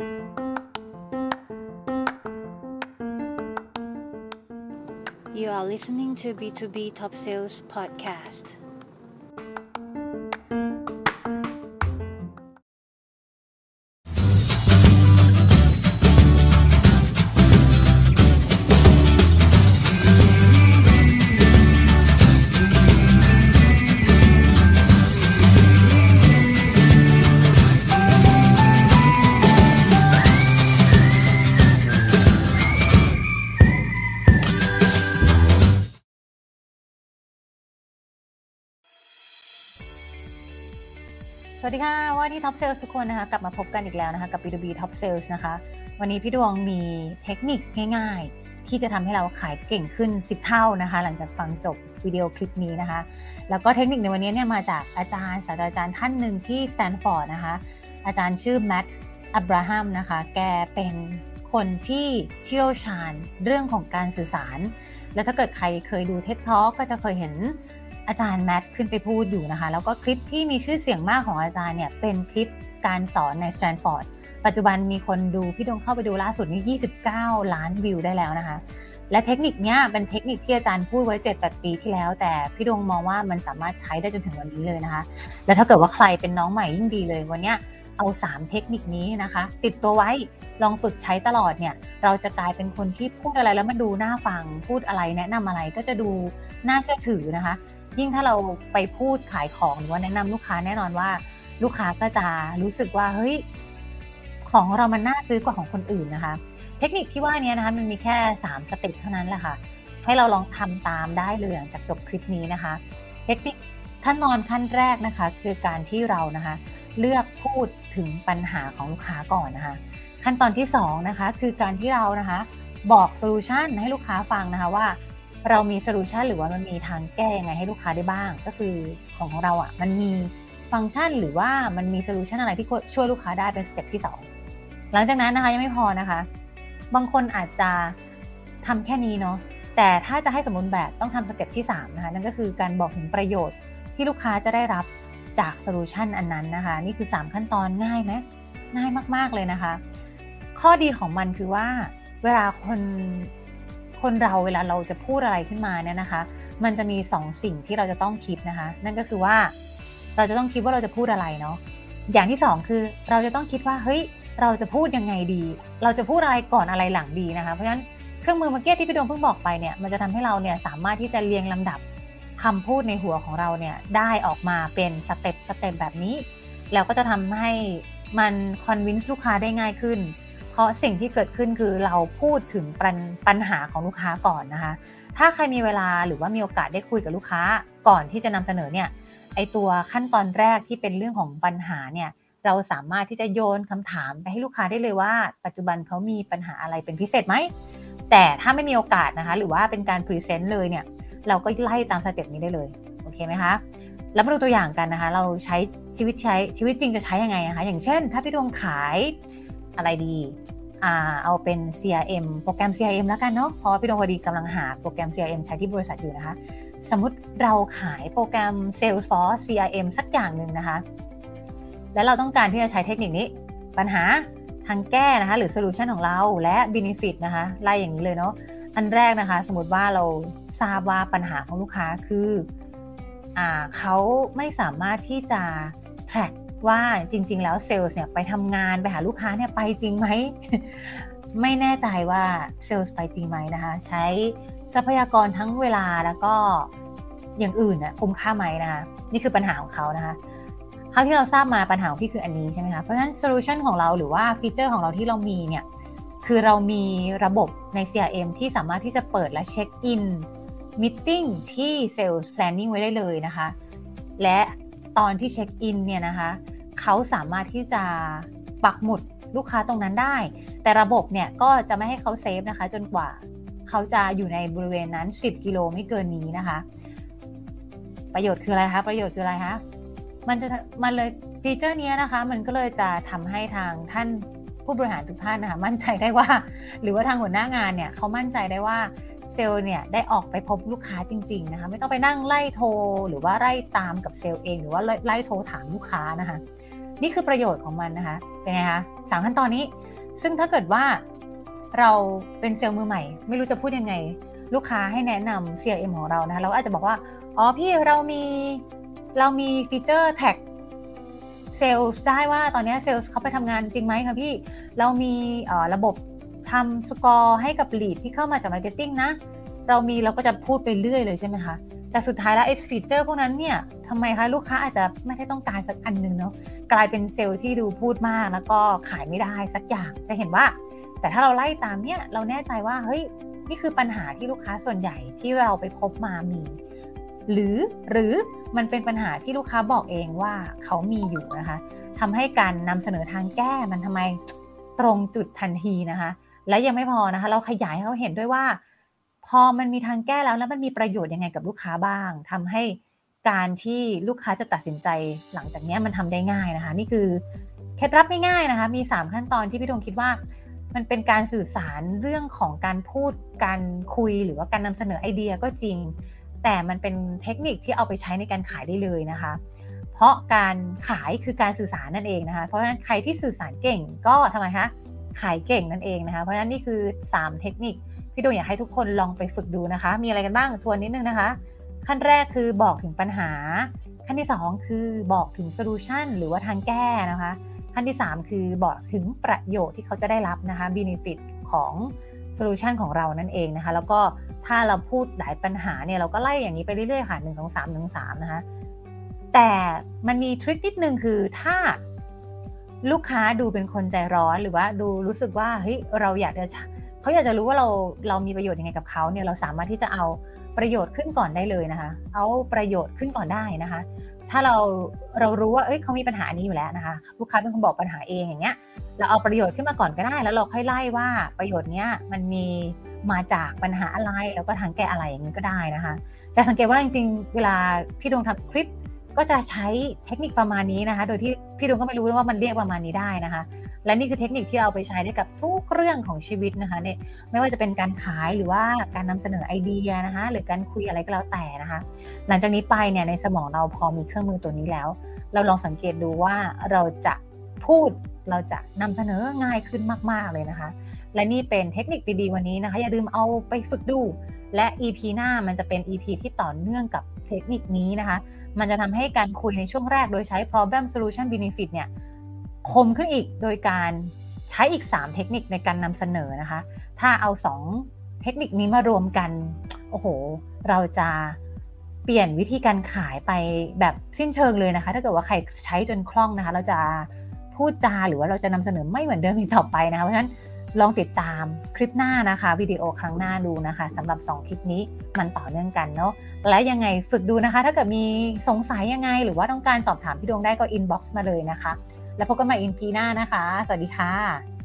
You are listening to B2B Top Sales Podcast. สวัสดีค่ะ ว่าที่ Top Sales ทุกคนนะคะ กลับมาพบกันอีกแล้วนะคะกับ B2B Top Sales นะคะ วันนี้พี่ดวงมีเทคนิคง่าย ๆ ที่จะทำให้เราขายเก่งขึ้น 10 เท่านะคะ หลังจากฟังจบวิดีโอคลิปนี้นะคะ แล้วก็เทคนิคในวันนี้เนี่ยมาจากอาจารย์ศาสตราจารย์ท่านหนึ่งที่สแตนฟอร์ดนะคะ อาจารย์ชื่อแมตต์อับราฮัมนะคะ แกเป็นคนที่เชี่ยวชาญเรื่องของการสื่อสาร แล้วถ้าเกิดใครเคยดูเท็ดทอก็จะเคยเห็น อาจารย์แมทขึ้นไปพูดอยู่นะคะ แล้วก็คลิปที่มีชื่อเสียงมากของอาจารย์เนี่ยเป็นคลิปการสอนในสแตนฟอร์ดปัจจุบันมีคนดูพี่ดวงเข้าไปดูล่าสุดนี่29 ล้านวิวได้แล้วนะคะ และเทคนิคเนี้ยเป็นเทคนิคที่อาจารย์พูดไว้ 7 8 ปีที่แล้ว แต่พี่ดวงมองว่ามันสามารถใช้ได้จนถึงวันนี้เลยนะคะ และถ้าเกิดว่าใครเป็นน้องใหม่ยิ่งดีเลยวันนี้เอา 3 เทคนิคนี้นะคะ ติดตัวไว้ลองฝึกใช้ตลอดเนี่ย เราจะกลายเป็นคนที่พูดอะไรแล้วมันดูน่าฟังพูดอะไรแนะนำอะไรก็จะดูน่าเชื่อถือนะคะ ยิ่งถ้าเราไปพูดขายของหรือว่าแนะนำลูกค้าแน่นอนว่า ลูกค้าก็จะรู้สึกว่าเฮ้ยของเรามันน่าซื้อกว่าของคนอื่นนะคะ เทคนิคที่ว่านี้นะคะมันมีแค่ 3 สเต็ปเท่านั้นแหละค่ะ ให้เราลองทำตามได้เลยหลังจากจบคลิปนี้นะคะ เทคนิคขั้นตอนขั้นแรกนะคะ คือการที่เรานะคะ เลือกพูดถึงปัญหาของลูกค้าก่อนนะคะ ขั้นตอนที่2นะคะคือการที่เรานะคะ บอก solution ให้ลูกค้าฟังนะคะว่า เรามี solution หรือว่ามันมีทางแก้ยังไงให้ลูกค้าได้บ้าง ก็คือของเราอะ่ะ มันมีฟังก์ชันหรือว่ามันมี solution อะไรที่ช่วยลูกค้าได้เป็น step ที่ 2 หลังจากนั้นนะคะยังไม่พอนะคะ บางคนอาจจะทำแค่นี้เนาะแต่ถ้าจะให้สมบูรณ์แบบต้องทำ step ที่3นะคะนั่นก็คือการบอกถึงประโยชน์ที่ลูกค้าจะได้รับจากโซลูชันอันนั้นนะคะ นี่คือ 3 ขั้นตอนง่ายไหมง่ายมาก ๆ เลยนะคะ ข้อดีของมันคือว่าเวลาคน คนเราเวลาเราจะพูดอะไรขึ้นมาเนี่ยนะคะ มันจะมี2สสิ่งที่เราจะต้องคิดนะคะ นั่นก็คือว่าเราจะต้องคิดว่าเราจะพูดอะไรเนาะอย่างที่ 2 คือเราจะต้องคิดว่าเฮ้ยเราจะพูดยังไงดี เราจะพูดอะไรก่อนอะไรหลังดีนะคะ เพราะฉะนั้นเครื่องมือมื่อกี้ที่พี่ดวงเพิ่งบอกไปเนี่ยมันจะทำให้เราเนี่ยสามารถที่จะเรียงลำดับคำพูดในหัวของเราเนี่ยได้ออกมาเป็น step step แบบนี้ แล้วก็จะทำให้มัน convince ลูกค้าได้ง่ายขึ้น เพราะสิ่งที่เกิดขึ้นคือเราพูดถึงปัญปัญหาของลูกค้าก่อนนะคะ ถ้าใครมีเวลาหรือว่ามีโอกาสได้คุยกับลูกค้าก่อนที่จะนำเสนอเนี่ย ไอตัวขั้นตอนแรกที่เป็นเรื่องของปัญหาเนี่ย เราสามารถที่จะโยนคำถามไปให้ลูกค้าได้เลยว่า ปัจจุบันเขามีปัญหาอะไรเป็นพิเศษไหม แต่ถ้าไม่มีโอกาสนะคะ หรือว่าเป็นการ present เลยเนี่ย เราก็ไล่ตาม step นี้ได้เลย โอเคไหมคะ แล้วมาดูตัวอย่างกันนะคะ เราใช้ชีวิตใช้ชีวิตจริงจะใช้ยังไงนะคะ อย่างเช่น ถ้าพี่ดวงขายอะไรดี เอาเป็น CRM โปรแกรม CRM แล้วกันเนาะเพราะพี่ดวงพอดีกำลังหาโปรแกรม CRM ใช้ที่บริษัทอยู่นะคะ สมมติเราขายโปรแกรม Salesforce CRM สักอย่างหนึ่งนะคะ แล้วเราต้องการที่จะใช้เทคนิคนี้ ปัญหาทางแก้นะคะ หรือโซลูชันของเราและ Benefit นะคะไล่อย่างนี้เลยเนาะอันแรกนะคะ สมมติว่าเราทราบว่าปัญหาของลูกค้าคืออเขาไม่สามารถที่จะ track ว่าจริง ๆ แล้วเซลล์เนี่ยไปทำงานไปหาลูกค้าเนี่ยไปจริงไหม ไม่แน่ใจว่าเซลล์ไปจริงไหมนะคะ ใช้ทรัพยากรทั้งเวลาแล้วก็อย่างอื่นน่ะคุ้มค่าไหมนะคะนี่คือปัญหาของเขานะคะเท่าที่เราทราบมาปัญหาพี่คืออันนี้ใช่ไหมคะเพราะฉะนั้น solution ของเราหรือว่า feature ของเราที่เรามีเนี่ยคือเรามีระบบใน CRM ที่สามารถที่จะเปิดและ check in meeting ที่ Sales Planning ไว้ได้เลยนะคะ และ ตอนที่ check in เนี่ยนะคะเขาสามารถที่จะปักหมุดลูกค้าตรงนั้นได้ แต่ระบบเนี่ยก็จะไม่ให้เขา save นะคะ จนกว่าเขาจะอยู่ในบริเวณนั้น 10 กิโลไม่เกินนี้นะคะ ประโยชน์คืออะไรคะประโยชน์คืออะไรคะมันจะมันเลยฟีเจอร์นี้นะคะ มันก็เลยจะทำให้ทางท่านผู้บริหารทุกท่านนะคะมั่นใจได้ว่า หรือว่าทางหัวหน้างานเนี่ยเขามั่นใจได้ว่า ซลล์เนี่ยได้ออกไปพบลูกค้าจริงๆนะคะไม่ต้องไปนั่งไล่โทร หรือว่าไล่ตามกับเซลล์เอง หรือว่าไล่โทรถามลูกค้านะคะนี่คือประโยชน์ของมันนะคะเป็นไงคะสามขั้นตอนนี้ ซึ่งถ้าเกิดว่าเราเป็นเซลล์มือใหม่ ไม่รู้จะพูดยังไง ลูกค้าให้แนะนำ CRM ของเรานะคะเราอาจจะบอกว่าอ๋อพี่เรามีเรามี feature track เซลส์ได้ว่าตอนนี้เซลส์เขาไปทำงานจริงไหมคะพี่เรามีระบบ ทำสกอร์ให้กับ lead ที่เข้ามาจาก marketing นะ เรามีเราก็จะพูดไปเรื่อยเลยใช่ไหมคะ แต่สุดท้ายแล้วไอ้ feature พวกนั้นเนี่ยทำไมคะลูกค้าอาจจะไม่ได้ต้องการสักอันหนึ่งเนาะกลายเป็นเซลส์ที่ดูพูดมากแล้วก็ขายไม่ได้สักอย่างจะเห็นว่า แต่ถ้าเราไล่ตามเนี่ยเราแน่ใจว่าเฮ้ยนี่คือปัญหาที่ลูกค้าส่วนใหญ่ที่เราไปพบมามี หรือหรือมันเป็นปัญหาที่ลูกค้าบอกเองว่าเขามีอยู่นะคะทำให้การนำเสนอทางแก้มันทำไมตรงจุดทันทีนะคะ และยังไม่พอนะคะ เราขยายให้เขาเห็นด้วยว่า พอมันมีทางแก้แล้วแล้วมันมีประโยชน์ยังไงกับลูกค้าบ้างทำให้การที่ลูกค้าจะตัดสินใจหลังจากนี้มันทำได้ง่ายนะคะ นี่คือเคล็ดลับง่ายๆนะคะ มี 3 ขั้นตอนที่พี่ดวงคิดว่า มันเป็นการสื่อสารเรื่องของการพูดการคุยหรือว่าการนำเสนอไอเดียก็จริง แต่มันเป็นเทคนิคที่เอาไปใช้ในการขายได้เลยนะคะ เพราะการขายคือการสื่อสารนั่นเองนะคะ เพราะฉะนั้นใครที่สื่อสารเก่งก็ทำไมคะ ขายเก่งนั่นเองนะคะ เพราะฉะนั้นนี่คือ 3 เทคนิคพี่ดวงอยากให้ทุกคนลองไปฝึกดูนะคะ มีอะไรกันบ้างทวนนิดนึงนะคะ ขั้นแรกคือบอกถึงปัญหา ขั้นที่ 2 คือบอกถึง solution หรือว่าทางแก้นะคะ ขั้นที่ 3 คือบอกถึงประโยชน์ที่เขาจะได้รับนะคะ benefit ของ solution ของเรานั่นเองนะคะ แล้วก็ถ้าเราพูดหลายปัญหาเนี่ยเราก็ไล่อย่างนี้ไปเรื่อยๆค่ะหนึ่งสองสามหนึ่งสามนะคะแต่มันมี trick นิดนึงคือถ้า ลูกค้าดูเป็นคนใจร้อนหรือว่าดูรู้สึกว่าเฮ้ยเราอยากจะเขาอยากจะรู้ว่าเราเรามีประโยชน์ยังไงกับเขาเนี่ยเราสามารถที่จะเอาประโยชน์ขึ้นก่อนได้เลยนะคะ เอาประโยชน์ขึ้นก่อนได้นะคะ ถ้าเราเรารู้ว่าเอ้ยเขามีปัญหานี้อยู่แล้วนะคะ ลูกค้าเป็นคนบอกปัญหาเองอย่างเงี้ย เราเอาประโยชน์ขึ้นมาก่อนก็ได้ แล้วเราค่อยไล่ว่าประโยชน์เนี้ยมันมีมาจากปัญหาอะไรแล้วก็ทางแก้อะไรอย่างนี้ก็ได้นะคะ แต่สังเกตว่าจริงๆ เวลาพี่ดวงทำคลิป ก็จะใช้เทคนิคประมาณนี้นะคะ โดยที่พี่ดวงก็ไม่รู้ว่ามันเรียกประมาณนี้ได้นะคะ และนี่คือเทคนิคที่เราไปใช้ได้กับทุกเรื่องของชีวิตนะคะเนี่ยไม่ว่าจะเป็นการขายหรือว่าการนำเสนอไอเดียนะคะ หรือการคุยอะไรก็แล้วแต่นะคะ หลังจากนี้ไปเนี่ยในสมองเราพอมีเครื่องมือตัวนี้แล้ว เราลองสังเกตดูว่าเราจะพูด เราจะนำเสนอง่ายขึ้นมาก ๆ เลยนะคะ และนี่เป็นเทคนิคดี ๆ วันนี้นะคะ อย่าลืมเอาไปฝึกดู และ EP หน้ามันจะเป็น EP ที่ต่อเนื่องกับเทคนิคนี้นะคะ มันจะทำให้การคุยในช่วงแรกโดยใช้ problem solution benefit เนี่ยคมขึ้นอีกโดยการใช้อีก 3 เทคนิคในการนำเสนอนะคะ ถ้าเอา 2 เทคนิคนี้มารวมกันโอ้โห เราจะเปลี่ยนวิธีการขายไปแบบสิ้นเชิงเลยนะคะ ถ้าเกิดว่าใครใช้จนคล่องนะคะ เราจะ พูดจาหรือว่าเราจะนำเสนอไม่เหมือนเดิมอีกต่อไปนะคะ เพราะฉะนั้นลองติดตามคลิปหน้านะคะวิดีโอครั้งหน้าดูนะคะสำหรับ 2 คลิปนี้มันต่อเนื่องกันเนาะและยังไงฝึกดูนะคะ ถ้าเกิดมีสงสัยยังไง หรือว่าต้องการสอบถามพี่ดวงได้ก็อินบ็อกซ์มาเลยนะคะ แล้วพบกันใหม่อินพีหน้านะคะ สวัสดีค่ะ